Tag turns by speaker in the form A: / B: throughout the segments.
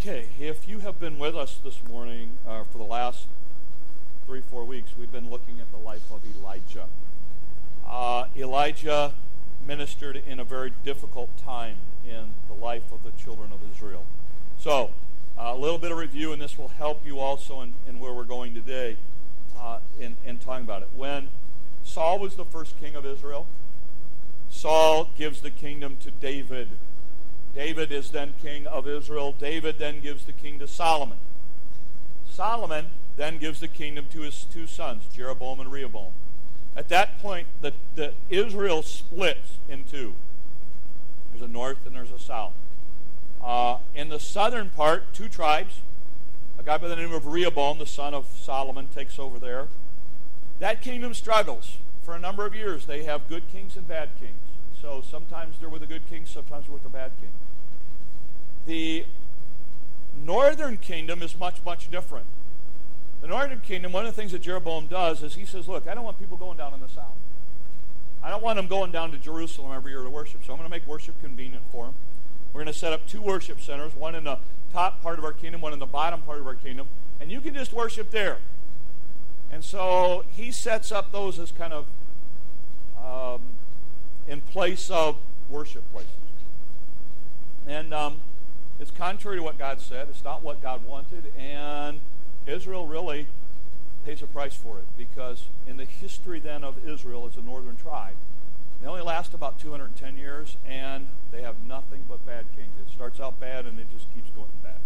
A: Okay, if you have been with us this morning uh, for the last three, four weeks, we've been looking at the life of Elijah. Uh, Elijah ministered in a very difficult time in the life of the children of Israel. So, uh, a little bit of review, and this will help you also in, in where we're going today uh, in, in talking about it. When Saul was the first king of Israel, Saul gives the kingdom to David. David is then king of Israel. David then gives the king to Solomon. Solomon then gives the kingdom to his two sons, Jeroboam and Rehoboam. At that point, the, the Israel splits in two. There's a north and there's a south. Uh, in the southern part, two tribes. A guy by the name of Rehoboam, the son of Solomon, takes over there. That kingdom struggles for a number of years. They have good kings and bad kings. So sometimes they're with a good king, sometimes with a bad king. The northern kingdom is much, much different. The northern kingdom, one of the things that Jeroboam does is he says, Look, I don't want people going down in the south. I don't want them going down to Jerusalem every year to worship. So I'm going to make worship convenient for them. We're going to set up two worship centers, one in the top part of our kingdom, one in the bottom part of our kingdom, and you can just worship there. And so he sets up those as kind of um, in place of worship places. And um, it's contrary to what God said. It's not what God wanted. And Israel really pays a price for it because in the history then of Israel as a northern tribe, they only last about 210 years and they have nothing but bad kings. It starts out bad and it just keeps going bad.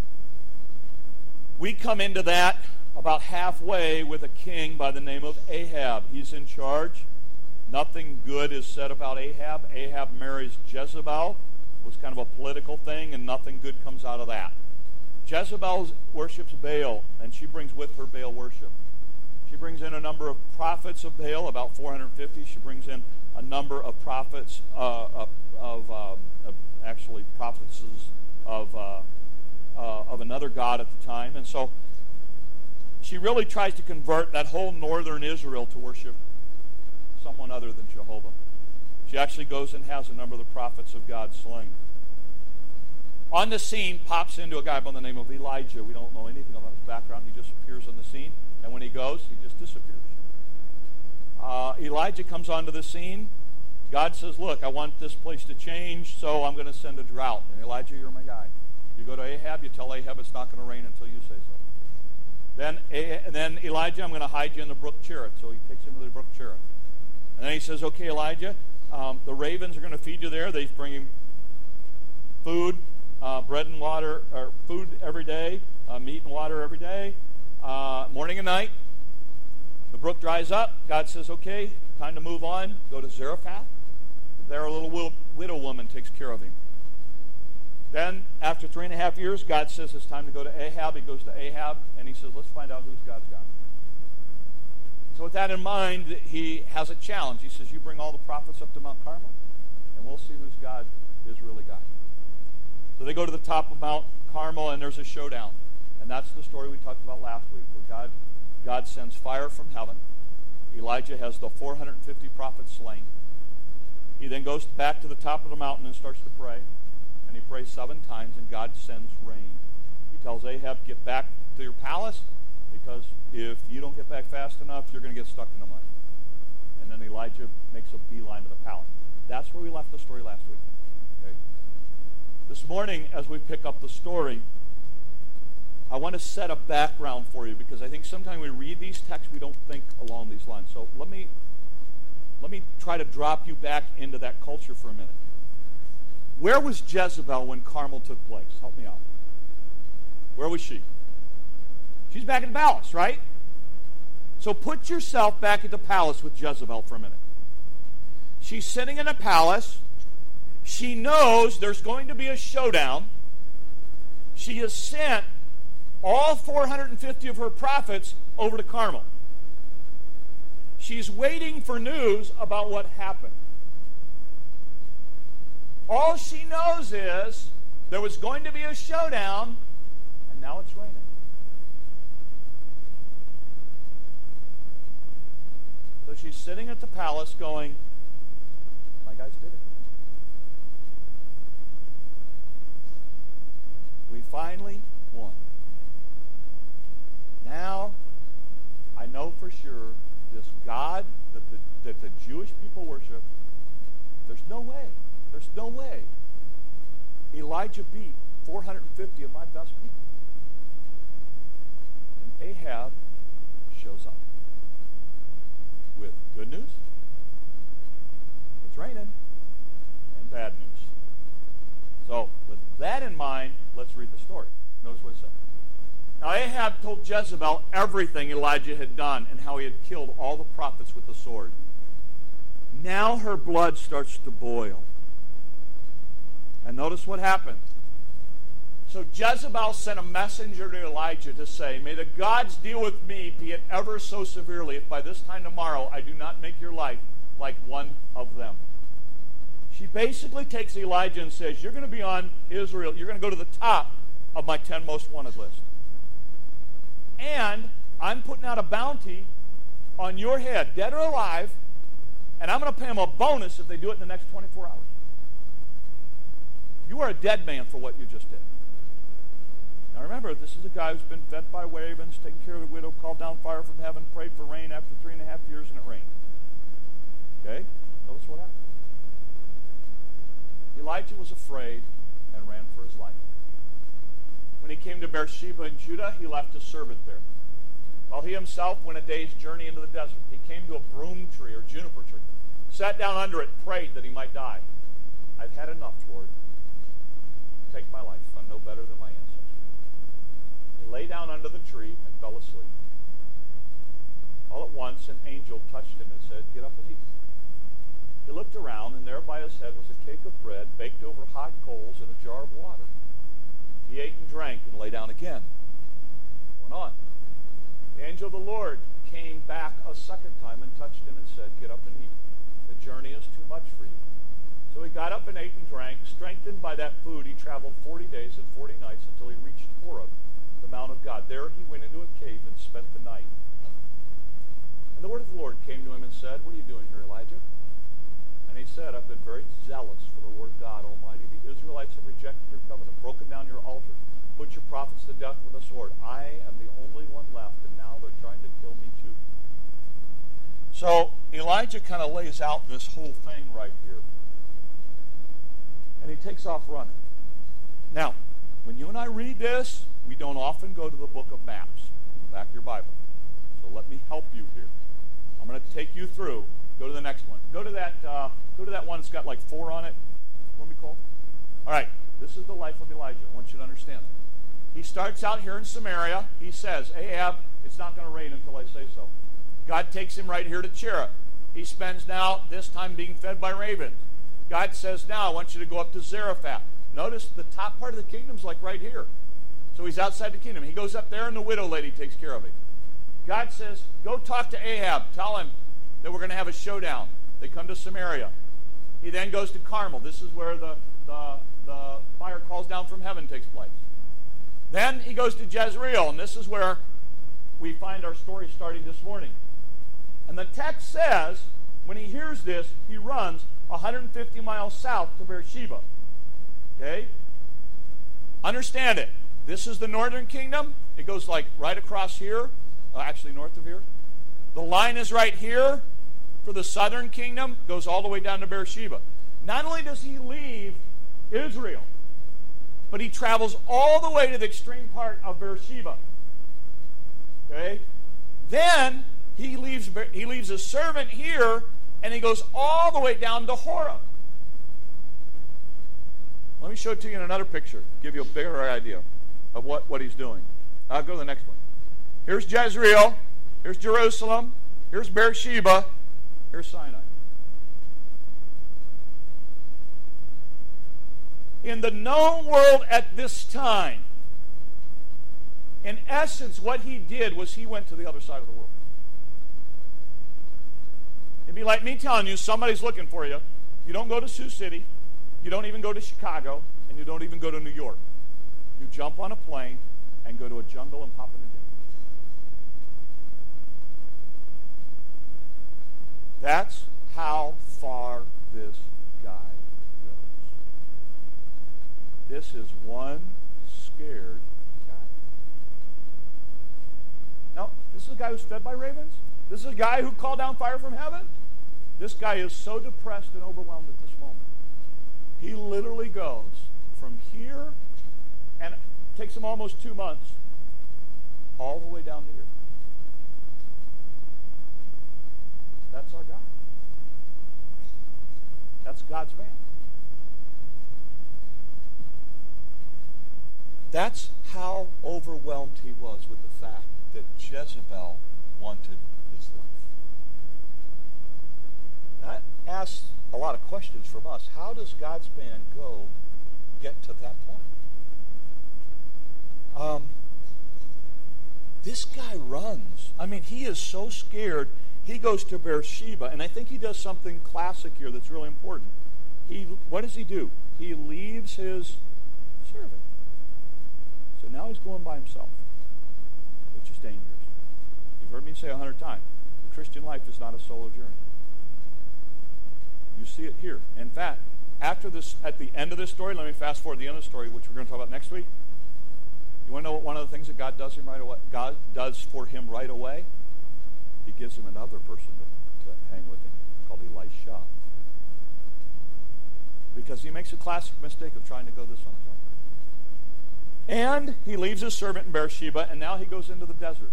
A: We come into that about halfway with a king by the name of Ahab. He's in charge. Nothing good is said about Ahab. Ahab marries Jezebel. It was kind of a political thing, and nothing good comes out of that. Jezebel worships Baal, and she brings with her Baal worship. She brings in a number of prophets of Baal, about 450. She brings in a number of prophets uh, of, uh, of, actually prophetesses of uh, uh, of another god at the time, and so she really tries to convert that whole northern Israel to worship someone other than Jehovah. She actually goes and has a number of the prophets of God slain. On the scene pops into a guy by the name of Elijah. We don't know anything about his background. He just appears on the scene, and when he goes, he just disappears. Uh, Elijah comes onto the scene. God says, Look, I want this place to change, so I'm going to send a drought. And Elijah, you're my guy. You go to Ahab, you tell Ahab it's not going to rain until you say so. Then, then Elijah, I'm going to hide you in the brook Cherith. So he takes him to the brook Cherith. And then he says, Okay, Elijah, um, the ravens are going to feed you there. They bring him food, uh, bread and water, or food every day, uh, meat and water every day, uh, morning and night. The brook dries up. God says, Okay, time to move on. Go to Zarephath. There, a little widow woman takes care of him. Then, after three and a half years, God says it's time to go to Ahab. He goes to Ahab and he says, Let's find out who's God's God. So, with that in mind, he has a challenge. He says, You bring all the prophets up to Mount Carmel, and we'll see whose God is really God. So they go to the top of Mount Carmel, and there's a showdown. And that's the story we talked about last week, where God, God sends fire from heaven. Elijah has the 450 prophets slain. He then goes back to the top of the mountain and starts to pray. And he prays seven times, and God sends rain. He tells Ahab, Get back to your palace because if you don't get back fast enough, you're going to get stuck in the mud. And then Elijah makes a beeline to the palace. That's where we left the story last week. Okay? This morning, as we pick up the story, I want to set a background for you because I think sometimes we read these texts, we don't think along these lines. So let me let me try to drop you back into that culture for a minute. Where was Jezebel when Carmel took place? Help me out. Where was she? She's back in the palace, right? So put yourself back at the palace with Jezebel for a minute. She's sitting in a palace. She knows there's going to be a showdown. She has sent all 450 of her prophets over to Carmel. She's waiting for news about what happened. All she knows is there was going to be a showdown, and now it's raining. So she's sitting at the palace going, My guys did it. We finally one. Now, I know for sure this God that the, that the Jewish people worship, there's no way, there's no way Elijah beat 450 of my best people. And Ahab shows up with good news, it's raining, and bad news. So, with that in mind, let's read the story. Notice what it says. Now, Ahab told Jezebel everything Elijah had done and how he had killed all the prophets with the sword. Now her blood starts to boil. And notice what happened. So Jezebel sent a messenger to Elijah to say, May the gods deal with me, be it ever so severely, if by this time tomorrow I do not make your life like one of them. She basically takes Elijah and says, You're going to be on Israel. You're going to go to the top of my 10 most wanted list. And I'm putting out a bounty on your head, dead or alive, and I'm going to pay them a bonus if they do it in the next 24 hours. You are a dead man for what you just did. Now remember, this is a guy who's been fed by ravens, taken care of the widow, called down fire from heaven, prayed for rain after three and a half years, and it rained. Okay? Notice what happened. Elijah was afraid and ran for his life. When he came to Beersheba in Judah, he left a servant there. While he himself went a day's journey into the desert, he came to a broom tree or juniper tree, sat down under it, prayed that he might die. I've had enough, Lord. Take my life. I'm no better than my ancestors. He lay down under the tree and fell asleep. All at once, an angel touched him and said, Get up and eat. He looked around, and there by his head was a cake of bread baked over hot coals and a jar of water. He ate and drank and lay down again. Went on. The angel of the Lord came back a second time and touched him and said, Get up and eat. The journey is too much for you. So he got up and ate and drank. Strengthened by that food, he traveled 40 days and 40 nights until he reached Horeb, the Mount of God. There he went into a cave and spent the night. And the word of the Lord came to him and said, What are you doing here, Elijah? And he said, I've been very zealous for the Lord God Almighty. The Israelites have rejected your covenant, broken down your altar, put your prophets to death with a sword. I am the only one left, and now they're trying to kill me too. So Elijah kind of lays out this whole thing right here and he takes off running. Now, when you and I read this, we don't often go to the book of maps in the back of your Bible. So let me help you here. I'm going to take you through. Go to the next one. Go to that. Uh, go to that one that's got like four on it. What we call? All right. This is the life of Elijah. I want you to understand it. He starts out here in Samaria. He says, Ahab, it's not going to rain until I say so. God takes him right here to Cherith. He spends now this time being fed by ravens. God says, now I want you to go up to Zarephath. Notice the top part of the kingdom's like right here. So he's outside the kingdom. He goes up there and the widow lady takes care of him. God says, go talk to Ahab. Tell him that we're going to have a showdown. They come to Samaria. He then goes to Carmel. This is where the, the, the fire calls down from heaven takes place. Then he goes to Jezreel, and this is where we find our story starting this morning. And the text says, when he hears this, he runs 150 miles south to Beersheba. Okay? Understand it. This is the northern kingdom. It goes like right across here, uh, actually north of here. The line is right here for the southern kingdom, goes all the way down to Beersheba. Not only does he leave Israel, but he travels all the way to the extreme part of Beersheba. Okay? Then he leaves he leaves a servant here and he goes all the way down to Horeb. Let me show it to you in another picture, give you a bigger idea of what, what he's doing. I'll go to the next one. Here's Jezreel. Here's Jerusalem. Here's Beersheba. Here's Sinai. In the known world at this time, in essence, what he did was he went to the other side of the world. It'd be like me telling you somebody's looking for you. You don't go to Sioux City. You don't even go to Chicago. And you don't even go to New York. You jump on a plane and go to a jungle and pop in a jail. That's how far this guy goes. This is one scared guy. No, this is a guy who's fed by ravens. This is a guy who called down fire from heaven. This guy is so depressed and overwhelmed at this moment. He literally goes from here, and it takes him almost two months, all the way down to here. That's our God. That's God's man. That's how overwhelmed he was with the fact that Jezebel wanted his life. That a lot of questions from us. How does God's man go get to that point? Um, this guy runs. I mean, he is so scared. He goes to Beersheba, and I think he does something classic here that's really important. He, what does he do? He leaves his servant. So now he's going by himself, which is dangerous. You've heard me say a hundred times the Christian life is not a solo journey. You see it here. In fact, after this, at the end of this story, let me fast forward to the end of the story, which we're going to talk about next week. You want to know what one of the things that God does him right away? God does for him right away. He gives him another person to, to hang with him, called Elisha, because he makes a classic mistake of trying to go this on his own. And he leaves his servant in Beersheba, and now he goes into the desert.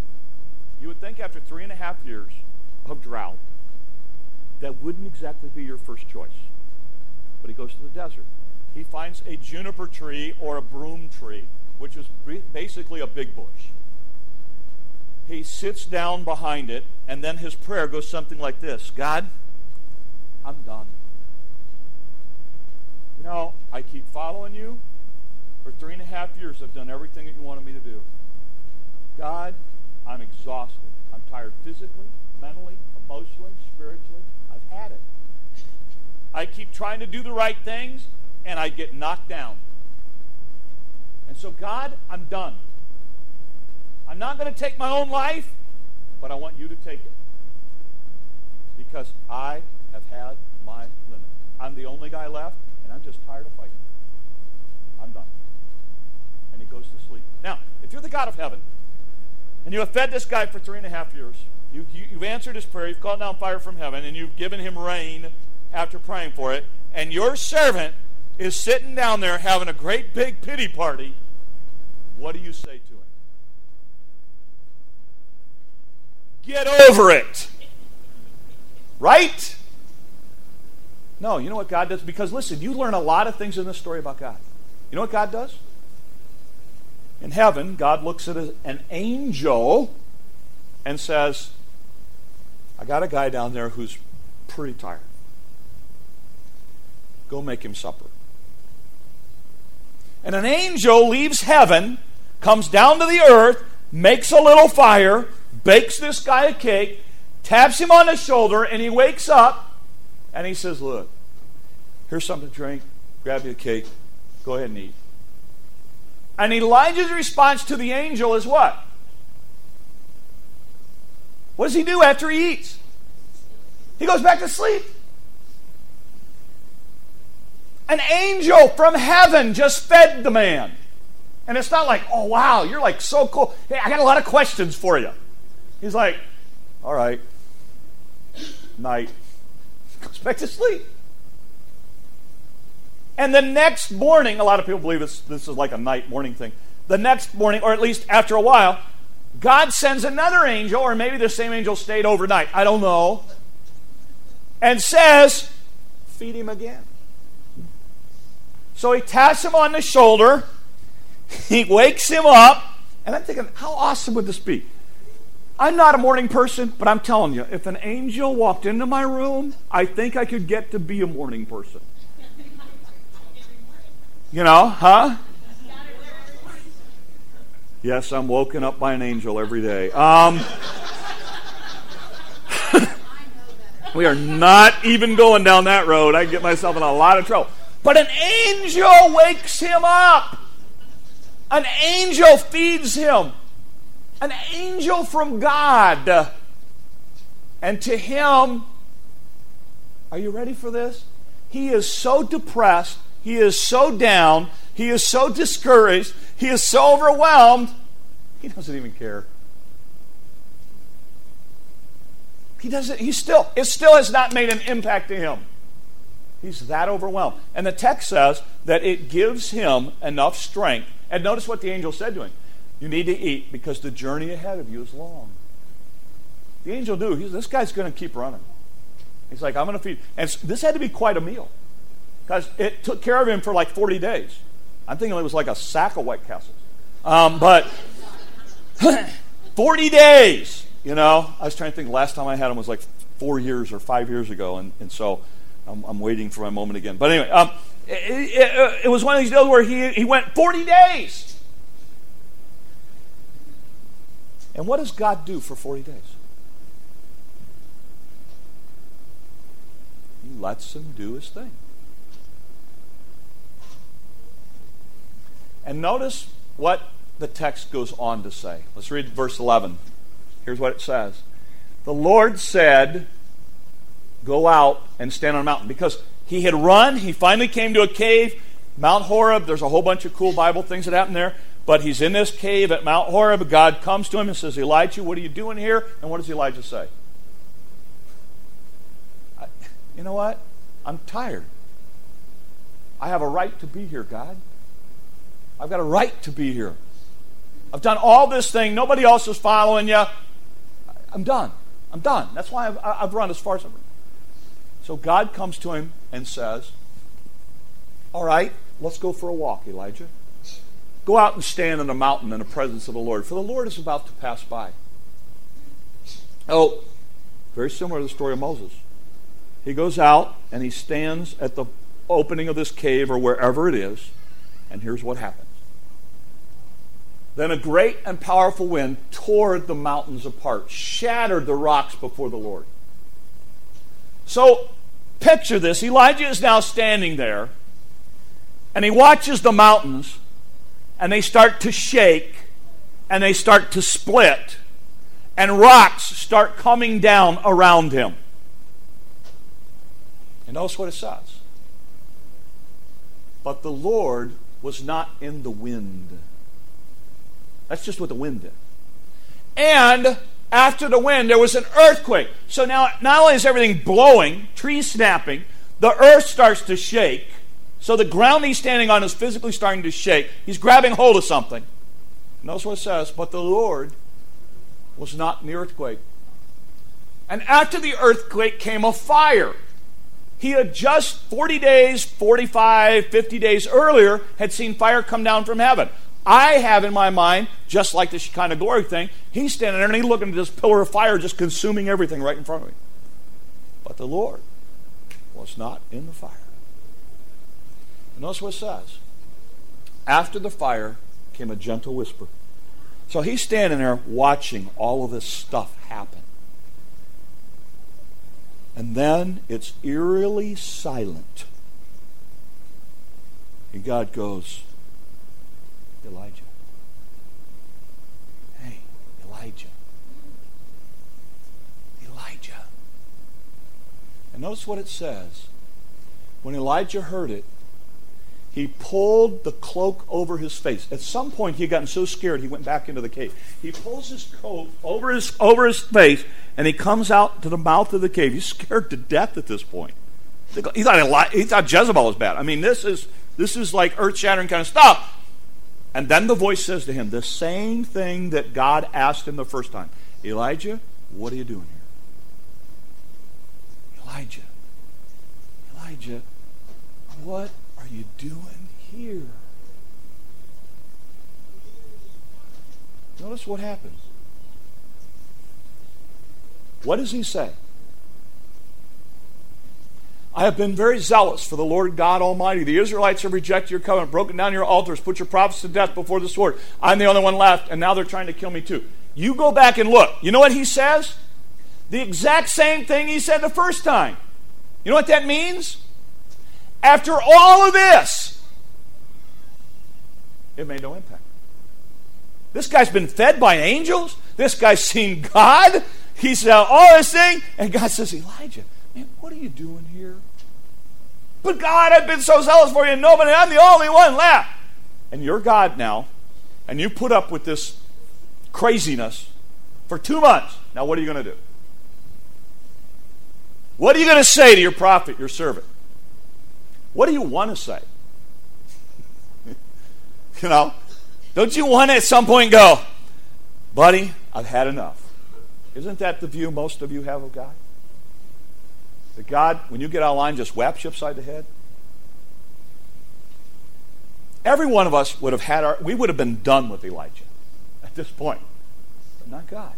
A: You would think after three and a half years of drought, that wouldn't exactly be your first choice. But he goes to the desert. He finds a juniper tree or a broom tree, which is basically a big bush. He sits down behind it, and then his prayer goes something like this God, I'm done. You know, I keep following you. For three and a half years, I've done everything that you wanted me to do. God, I'm exhausted. I'm tired physically, mentally, emotionally, spiritually. I've had it. I keep trying to do the right things, and I get knocked down. And so, God, I'm done. I'm not going to take my own life, but I want you to take it. Because I have had my limit. I'm the only guy left, and I'm just tired of fighting. I'm done. And he goes to sleep. Now, if you're the God of heaven, and you have fed this guy for three and a half years, you, you, you've answered his prayer, you've called down fire from heaven, and you've given him rain after praying for it, and your servant is sitting down there having a great big pity party, what do you say to him? Get over it. Right? No, you know what God does? Because listen, you learn a lot of things in this story about God. You know what God does? In heaven, God looks at an angel and says, I got a guy down there who's pretty tired. Go make him supper. And an angel leaves heaven, comes down to the earth, makes a little fire, bakes this guy a cake, taps him on the shoulder, and he wakes up and he says, Look, here's something to drink. Grab you a cake. Go ahead and eat. And Elijah's response to the angel is what? What does he do after he eats? He goes back to sleep. An angel from heaven just fed the man. And it's not like, oh, wow, you're like so cool. Hey, I got a lot of questions for you. He's like, all right, night. Goes back to sleep. And the next morning, a lot of people believe this, this is like a night morning thing. The next morning, or at least after a while, God sends another angel, or maybe the same angel stayed overnight. I don't know. And says, feed him again. So he taps him on the shoulder. He wakes him up. And I'm thinking, how awesome would this be? I'm not a morning person, but I'm telling you, if an angel walked into my room, I think I could get to be a morning person. You know, huh? Yes, I'm woken up by an angel every day. Um, we are not even going down that road. I get myself in a lot of trouble. But an angel wakes him up. An angel feeds him. An angel from God. And to him, are you ready for this? He is so depressed he is so down. He is so discouraged. He is so overwhelmed. He doesn't even care. He doesn't, he still, it still has not made an impact to him. He's that overwhelmed. And the text says that it gives him enough strength. And notice what the angel said to him You need to eat because the journey ahead of you is long. The angel knew this guy's going to keep running. He's like, I'm going to feed. And this had to be quite a meal because it took care of him for like 40 days. I'm thinking it was like a sack of White Castles. Um, but 40 days, you know. I was trying to think, last time I had him was like four years or five years ago. And, and so I'm, I'm waiting for my moment again. But anyway, um, it, it, it was one of these deals where he, he went 40 days. And what does God do for 40 days? He lets him do his thing. And notice what the text goes on to say. Let's read verse 11. Here's what it says The Lord said, Go out and stand on a mountain. Because he had run, he finally came to a cave, Mount Horeb. There's a whole bunch of cool Bible things that happen there. But he's in this cave at Mount Horeb. God comes to him and says, Elijah, what are you doing here? And what does Elijah say? you know what? I'm tired. I have a right to be here, God. I've got a right to be here. I've done all this thing. Nobody else is following you. I'm done. I'm done. That's why I've, I've run as far as I've run. So God comes to him and says, All right, let's go for a walk, Elijah. Go out and stand on a mountain in the presence of the Lord, for the Lord is about to pass by. Oh, very similar to the story of Moses. He goes out and he stands at the opening of this cave or wherever it is, and here's what happens. Then a great and powerful wind tore the mountains apart, shattered the rocks before the Lord. So picture this Elijah is now standing there, and he watches the mountains, and they start to shake, and they start to split, and rocks start coming down around him. And notice what it says. But the Lord was not in the wind. That's just what the wind did. And after the wind, there was an earthquake. So now, not only is everything blowing, trees snapping, the earth starts to shake. So the ground he's standing on is physically starting to shake. He's grabbing hold of something. Notice what it says. But the Lord was not in the earthquake. And after the earthquake came a fire. He had just 40 days, 45, 50 days earlier, had seen fire come down from heaven. I have in my mind, just like the Shekinah glory thing, he's standing there and he's looking at this pillar of fire just consuming everything right in front of him. But the Lord was not in the fire. And notice what it says. After the fire came a gentle whisper. So he's standing there watching all of this stuff happen. And then it's eerily silent. And God goes, Elijah. Hey, Elijah. Elijah. And notice what it says. When Elijah heard it, he pulled the cloak over his face. At some point, he had gotten so scared he went back into the cave. He pulls his coat over his over his face, and he comes out to the mouth of the cave. He's scared to death at this point. He thought he thought Jezebel was bad. I mean, this is this is like earth shattering kind of stuff. And then the voice says to him the same thing that God asked him the first time Elijah, what are you doing here? Elijah, Elijah, what are you doing here? Notice what happens. What does he say? I have been very zealous for the Lord God Almighty. The Israelites have rejected your covenant, broken down your altars, put your prophets to death before the sword. I'm the only one left, and now they're trying to kill me too. You go back and look. You know what he says? The exact same thing he said the first time. You know what that means? After all of this, it made no impact. This guy's been fed by angels. This guy's seen God. He said all this thing, and God says, Elijah, what are you doing here? But God, I've been so zealous for you, and nobody, I'm the only one left. And you're God now, and you put up with this craziness for two months. Now, what are you going to do? What are you going to say to your prophet, your servant? What do you want to say? you know, don't you want to at some point go, buddy, I've had enough? Isn't that the view most of you have of God? That God, when you get out of line, just whaps you upside the head? Every one of us would have had our, we would have been done with Elijah at this point, but not God.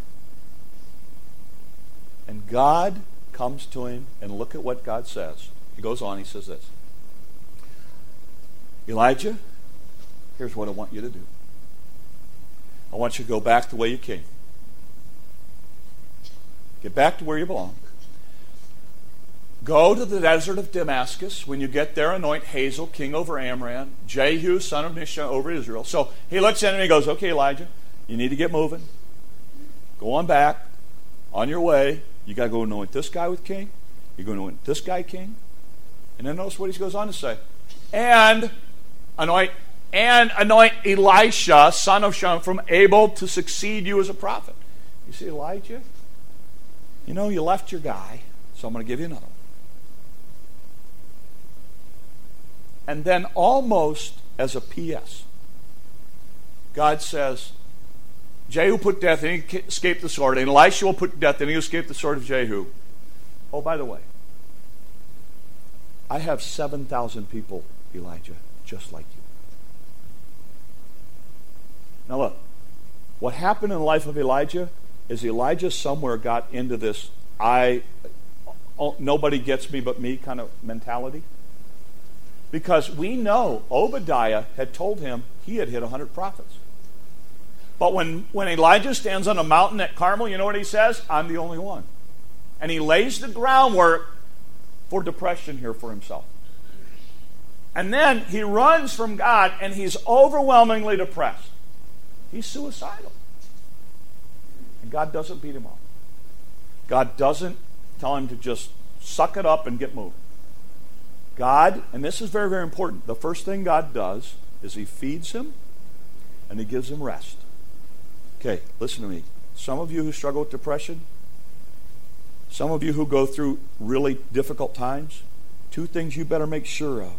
A: And God comes to him, and look at what God says. He goes on, he says this Elijah, here's what I want you to do. I want you to go back the way you came. Get back to where you belong. Go to the desert of Damascus. When you get there, anoint Hazael, king over Aram, Jehu, son of Nimshi, over Israel. So he looks at him and he goes, Okay, Elijah, you need to get moving. Go on back. On your way, you got to go anoint this guy with king. You're going to anoint this guy king. And then notice what he goes on to say. And anoint and anoint Elisha, son of Shaphat, from Abel to succeed you as a prophet. You see, Elijah, you know, you left your guy, so I'm going to give you another one. And then, almost as a P.S., God says, Jehu put death and he escaped the sword, and Elisha will put death and he escaped the sword of Jehu. Oh, by the way, I have 7,000 people, Elijah, just like you. Now, look, what happened in the life of Elijah is Elijah somewhere got into this I, oh, nobody gets me but me kind of mentality. Because we know Obadiah had told him he had hit 100 prophets. But when, when Elijah stands on a mountain at Carmel, you know what he says? I'm the only one. And he lays the groundwork for depression here for himself. And then he runs from God and he's overwhelmingly depressed. He's suicidal. And God doesn't beat him up. God doesn't tell him to just suck it up and get moving. God, and this is very, very important, the first thing God does is he feeds him and he gives him rest. Okay, listen to me. Some of you who struggle with depression, some of you who go through really difficult times, two things you better make sure of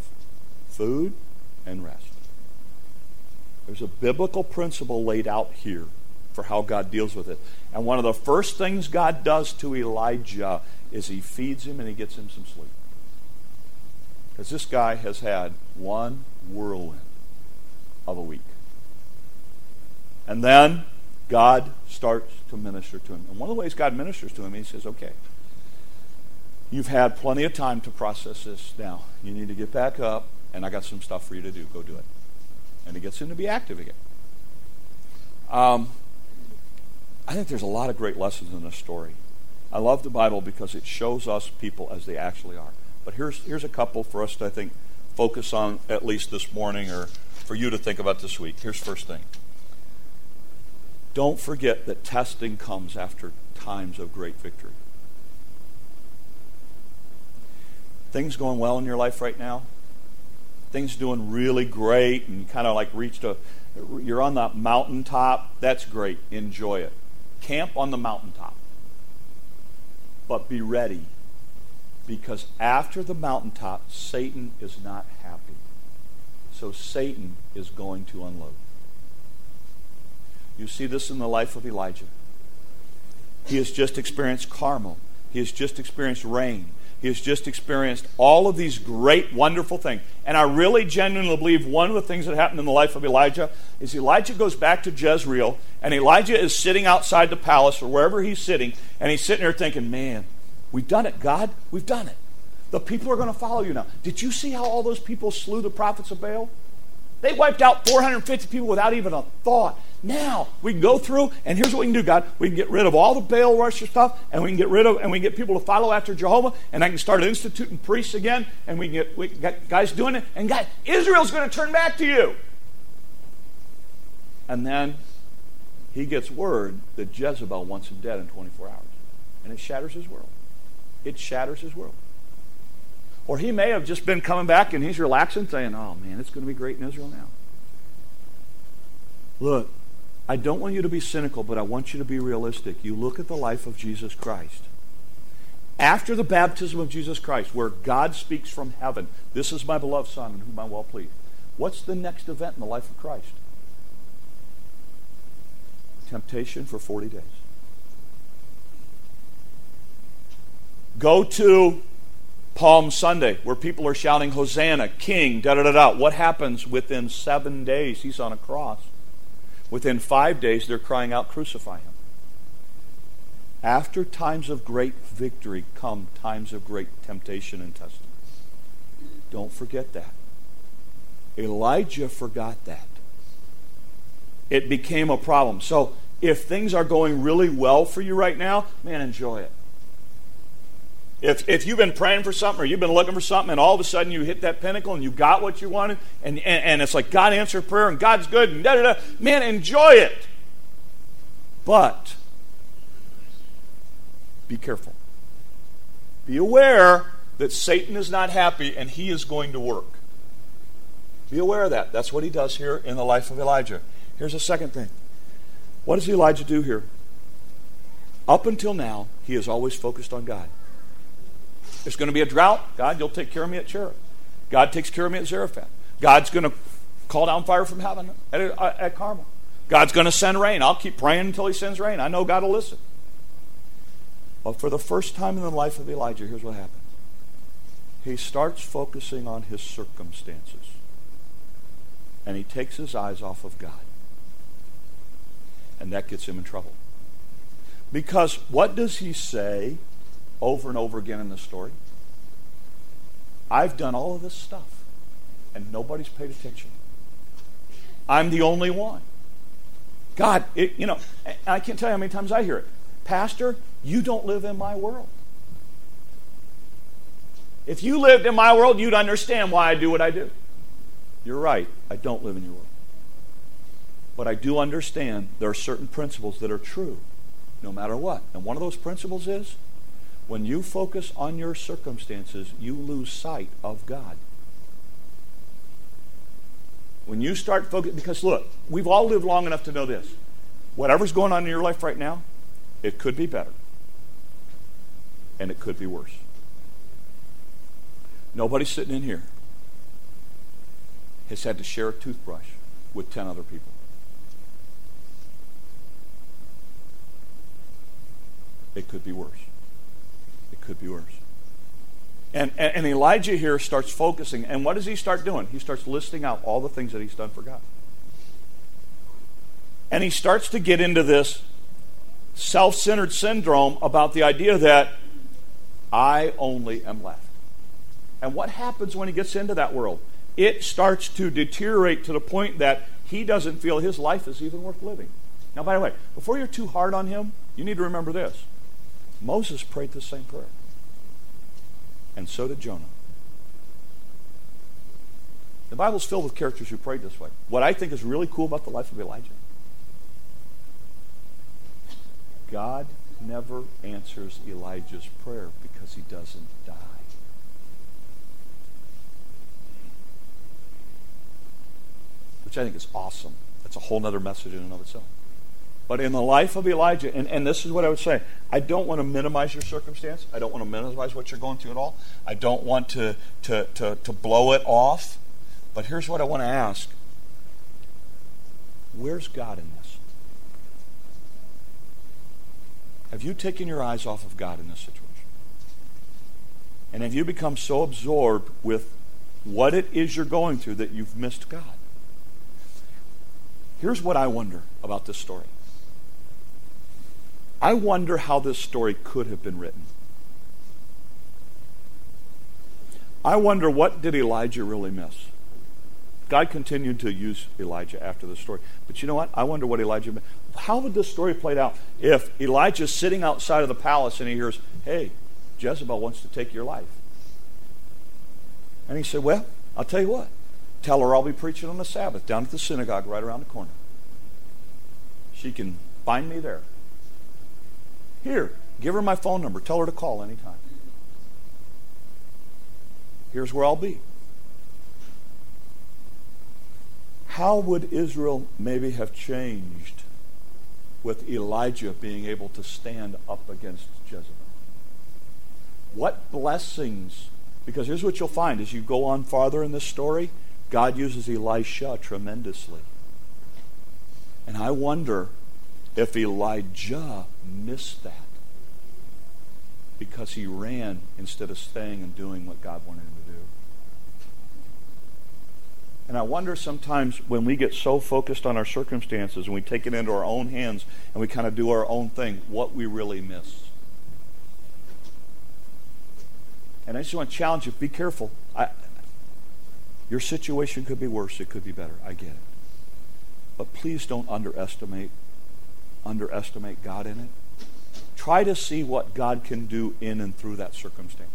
A: food and rest. There's a biblical principle laid out here for how God deals with it. And one of the first things God does to Elijah is he feeds him and he gets him some sleep. Because this guy has had one whirlwind of a week. And then God starts to minister to him. And one of the ways God ministers to him, he says, okay, you've had plenty of time to process this now. You need to get back up, and I got some stuff for you to do. Go do it and he gets him to be active again. Um, I think there's a lot of great lessons in this story. I love the Bible because it shows us people as they actually are. But here's here's a couple for us to I think focus on at least this morning or for you to think about this week. Here's first thing. Don't forget that testing comes after times of great victory. Things going well in your life right now? things doing really great and kind of like reached a you're on the mountaintop that's great enjoy it camp on the mountaintop but be ready because after the mountaintop satan is not happy. So satan is going to unload. You see this in the life of elijah. He has just experienced carmel he has just experienced rain. He has just experienced all of these great, wonderful things. And I really genuinely believe one of the things that happened in the life of Elijah is Elijah goes back to Jezreel, and Elijah is sitting outside the palace or wherever he's sitting, and he's sitting there thinking, man, we've done it, God. We've done it. The people are going to follow you now. Did you see how all those people slew the prophets of Baal? They wiped out 450 people without even a thought. Now we can go through, and here's what we can do, God. We can get rid of all the Baal worship stuff, and we can get rid of, and we can get people to follow after Jehovah, and I can start instituting priests again, and we can get, we get guys doing it, and God, Israel's going to turn back to you. And then he gets word that Jezebel wants him dead in 24 hours, and it shatters his world. It shatters his world. Or he may have just been coming back and he's relaxing, saying, Oh man, it's going to be great in Israel now. Look, I don't want you to be cynical, but I want you to be realistic. You look at the life of Jesus Christ. After the baptism of Jesus Christ, where God speaks from heaven, this is my beloved Son in whom I well please. What's the next event in the life of Christ? Temptation for 40 days. Go to Palm Sunday, where people are shouting, Hosanna, King, da da da da. What happens within seven days? He's on a cross. Within five days, they're crying out, Crucify him. After times of great victory come times of great temptation and testing. Don't forget that. Elijah forgot that. It became a problem. So, if things are going really well for you right now, man, enjoy it. If, if you've been praying for something or you've been looking for something and all of a sudden you hit that pinnacle and you got what you wanted and, and, and it's like God answered prayer and God's good and da da da, man, enjoy it. But be careful. Be aware that Satan is not happy and he is going to work. Be aware of that. That's what he does here in the life of Elijah. Here's a second thing. What does Elijah do here? Up until now, he has always focused on God. There's going to be a drought. God, you'll take care of me at Cherith. God takes care of me at Zarephath. God's going to call down fire from heaven at, at Carmel. God's going to send rain. I'll keep praying until He sends rain. I know God will listen. But for the first time in the life of Elijah, here's what happens he starts focusing on his circumstances. And he takes his eyes off of God. And that gets him in trouble. Because what does he say over and over again in the story. I've done all of this stuff, and nobody's paid attention. I'm the only one. God, it, you know, I can't tell you how many times I hear it. Pastor, you don't live in my world. If you lived in my world, you'd understand why I do what I do. You're right. I don't live in your world. But I do understand there are certain principles that are true no matter what. And one of those principles is when you focus on your circumstances, you lose sight of God. When you start focusing, because look, we've all lived long enough to know this. Whatever's going on in your life right now, it could be better. And it could be worse. Nobody sitting in here has had to share a toothbrush with 10 other people. It could be worse could be worse. And, and, Elijah here starts focusing. And what does he start doing? He starts listing out all the things that he's done for God. And he starts to get into this self centered syndrome about the idea that I only am left. And what happens when he gets into that world? It starts to deteriorate to the point that he doesn't feel his life is even worth living. Now, by the way, before you're too hard on him, you need to remember this Moses prayed the same prayer. And so did Jonah. The Bible's filled with characters who prayed this way. What I think is really cool about the life of Elijah God never answers Elijah's prayer because he doesn't die. Which I think is awesome. That's a whole other message in and of itself. But in the life of Elijah, and, and this is what I would say I don't want to minimize your circumstance. I don't want to minimize what you're going through at all. I don't want to, to, to, to blow it off. But here's what I want to ask Where's God in this? Have you taken your eyes off of God in this situation? And have you become so absorbed with what it is you're going through that you've missed God? Here's what I wonder about this story. I wonder how this story could have been written. I wonder what did Elijah really miss? God continued to use Elijah after the story. But you know what? I wonder what Elijah missed. How would this story played out if Elijah's sitting outside of the palace and he hears, hey, Jezebel wants to take your life? And he said, well, I'll tell you what. Tell her I'll be preaching on the Sabbath down at the synagogue right around the corner. She can find me there. Here, give her my phone number. Tell her to call anytime. Here's where I'll be. How would Israel maybe have changed with Elijah being able to stand up against Jezebel? What blessings? Because here's what you'll find as you go on farther in this story God uses Elisha tremendously. And I wonder if Elijah missed that because he ran instead of staying and doing what God wanted him to do. And I wonder sometimes when we get so focused on our circumstances and we take it into our own hands and we kind of do our own thing, what we really miss. And I just want to challenge you be careful. I, your situation could be worse, it could be better. I get it. But please don't underestimate underestimate God in it. Try to see what God can do in and through that circumstance.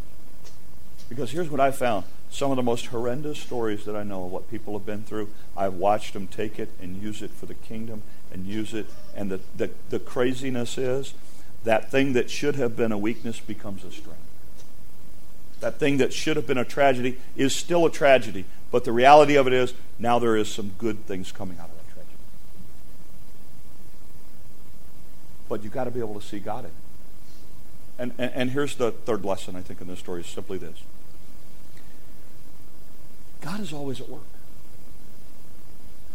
A: Because here's what I found. Some of the most horrendous stories that I know of what people have been through, I've watched them take it and use it for the kingdom and use it. And the, the, the craziness is that thing that should have been a weakness becomes a strength. That thing that should have been a tragedy is still a tragedy. But the reality of it is, now there is some good things coming out of that tragedy. But you've got to be able to see God in it. And, and, and here's the third lesson, I think, in this story is simply this God is always at work.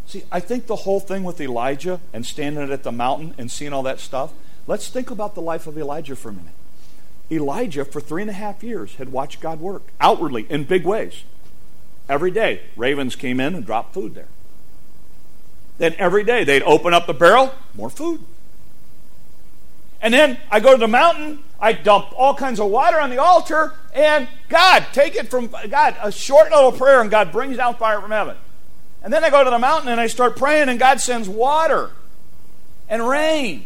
A: See, I think the whole thing with Elijah and standing at the mountain and seeing all that stuff, let's think about the life of Elijah for a minute. Elijah, for three and a half years, had watched God work outwardly in big ways. Every day, ravens came in and dropped food there. Then every day, they'd open up the barrel, more food. And then I go to the mountain, I dump all kinds of water on the altar, and God, take it from God, a short little prayer, and God brings down fire from heaven. And then I go to the mountain and I start praying, and God sends water and rain.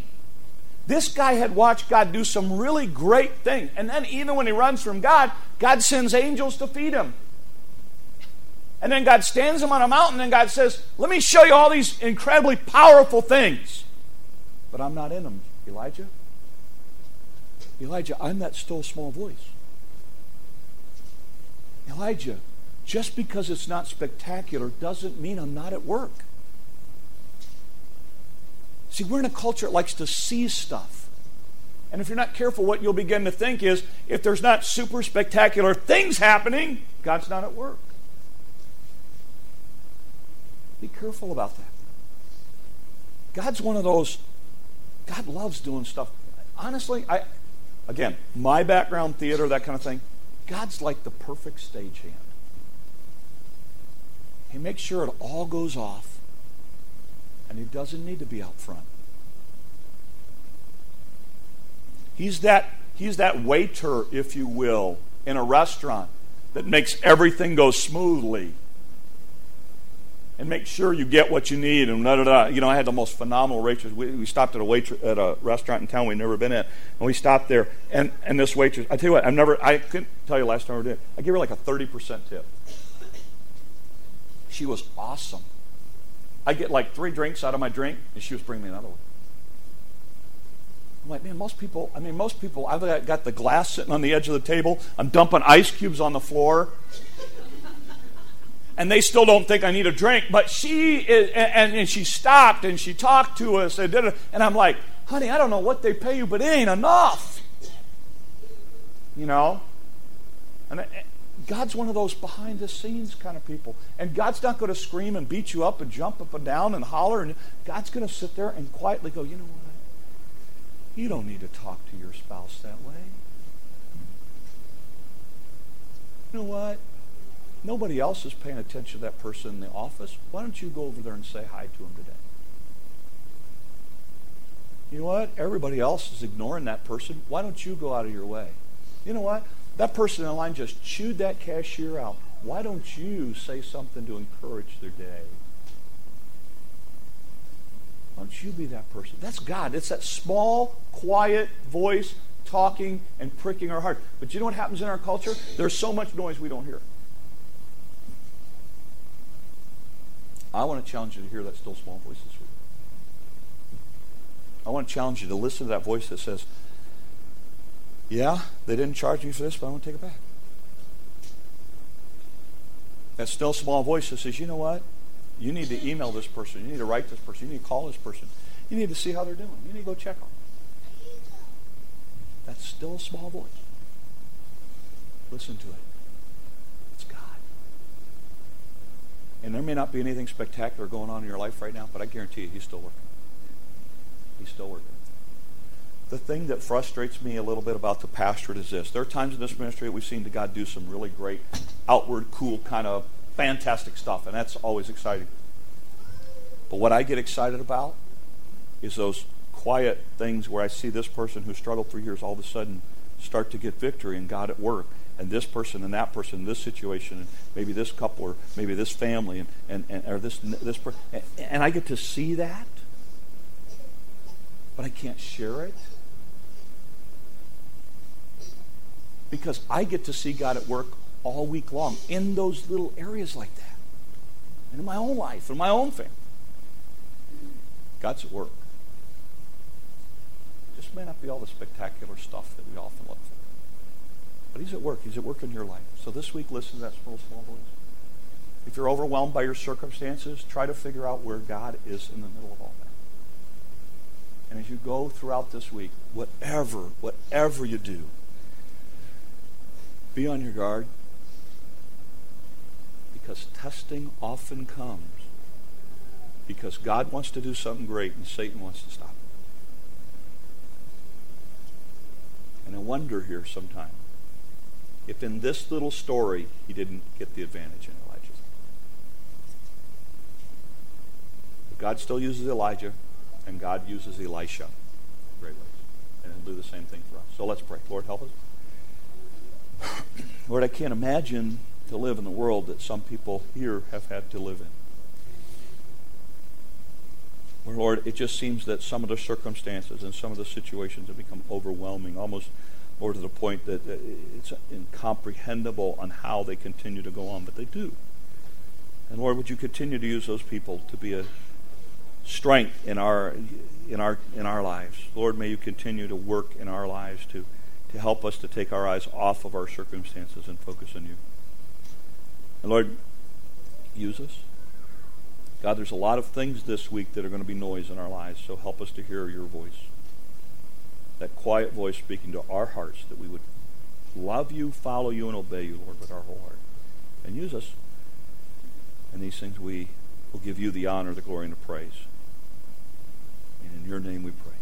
A: This guy had watched God do some really great things. And then, even when he runs from God, God sends angels to feed him. And then God stands him on a mountain, and God says, Let me show you all these incredibly powerful things. But I'm not in them, Elijah. Elijah, I'm that still small voice. Elijah, just because it's not spectacular doesn't mean I'm not at work. See, we're in a culture that likes to see stuff. And if you're not careful, what you'll begin to think is if there's not super spectacular things happening, God's not at work. Be careful about that. God's one of those, God loves doing stuff. Honestly, I, Again, my background, theater, that kind of thing. God's like the perfect stagehand. He makes sure it all goes off, and he doesn't need to be out front. He's that, he's that waiter, if you will, in a restaurant that makes everything go smoothly and make sure you get what you need and da da da. You know, I had the most phenomenal waitress. We, we stopped at a waitress at a restaurant in town we'd never been at, and we stopped there. And and this waitress, I tell you what, I've never, I couldn't tell you last time we did. I gave her like a thirty percent tip. She was awesome. I get like three drinks out of my drink, and she was bringing me another one. I'm like, man, most people, I mean, most people, I've got the glass sitting on the edge of the table. I'm dumping ice cubes on the floor and they still don't think I need a drink. But she is, and, and she stopped and she talked to us and did it, and I'm like, honey, I don't know what they pay you, but it ain't enough. You know, and eh, God's one of those behind the scenes kind of people, and God's not going to scream and beat you up and jump up and down and holler, and God's going to sit there and quietly go, you know what? You don't need to talk to your spouse that way. You know what? Nobody else is paying attention to that person in the office. Why don't you go over there and say hi to him today? You know what? Everybody else is ignoring that person. Why don't you go out of your way? You know what? That person in line just chewed that cashier out. Why don't you say something to encourage their day? Why don't you be that person? That's God. It's that small, quiet voice talking and pricking our heart. But you know what happens in our culture? There's so much noise we don't hear. I want to challenge you to hear that still small voice this week. I want to challenge you to listen to that voice that says, Yeah, they didn't charge me for this, but I want to take it back. That still small voice that says, You know what? You need to email this person. You need to write this person. You need to call this person. You need to see how they're doing. You need to go check on them. That's still a small voice. Listen to it. It's God. And there may not be anything spectacular going on in your life right now, but I guarantee you, He's still working. He's still working. The thing that frustrates me a little bit about the pastorate is this. There are times in this ministry that we've seen God do some really great, outward, cool, kind of fantastic stuff, and that's always exciting. But what I get excited about is those quiet things where I see this person who struggled for years all of a sudden start to get victory and God at work. And this person and that person, this situation, and maybe this couple or maybe this family, and, and, and or this this person, and I get to see that, but I can't share it because I get to see God at work all week long in those little areas like that, and in my own life, in my own family. God's at work. This may not be all the spectacular stuff that we often look for. But he's at work. He's at work in your life. So this week, listen to that small, small voice. If you're overwhelmed by your circumstances, try to figure out where God is in the middle of all that. And as you go throughout this week, whatever, whatever you do, be on your guard because testing often comes because God wants to do something great and Satan wants to stop it. And I wonder here sometimes if in this little story he didn't get the advantage in Elijah's life. But God still uses Elijah, and God uses Elisha in great ways. And he'll do the same thing for us. So let's pray. Lord, help us. Lord, I can't imagine to live in the world that some people here have had to live in. Lord, it just seems that some of the circumstances and some of the situations have become overwhelming, almost or to the point that it's incomprehensible on how they continue to go on, but they do. And Lord, would you continue to use those people to be a strength in our in our in our lives. Lord, may you continue to work in our lives to to help us to take our eyes off of our circumstances and focus on you. And Lord, use us. God, there's a lot of things this week that are going to be noise in our lives, so help us to hear your voice that quiet voice speaking to our hearts that we would love you, follow you, and obey you, Lord, with our whole heart. And use us. And these things we will give you the honor, the glory, and the praise. And in your name we pray.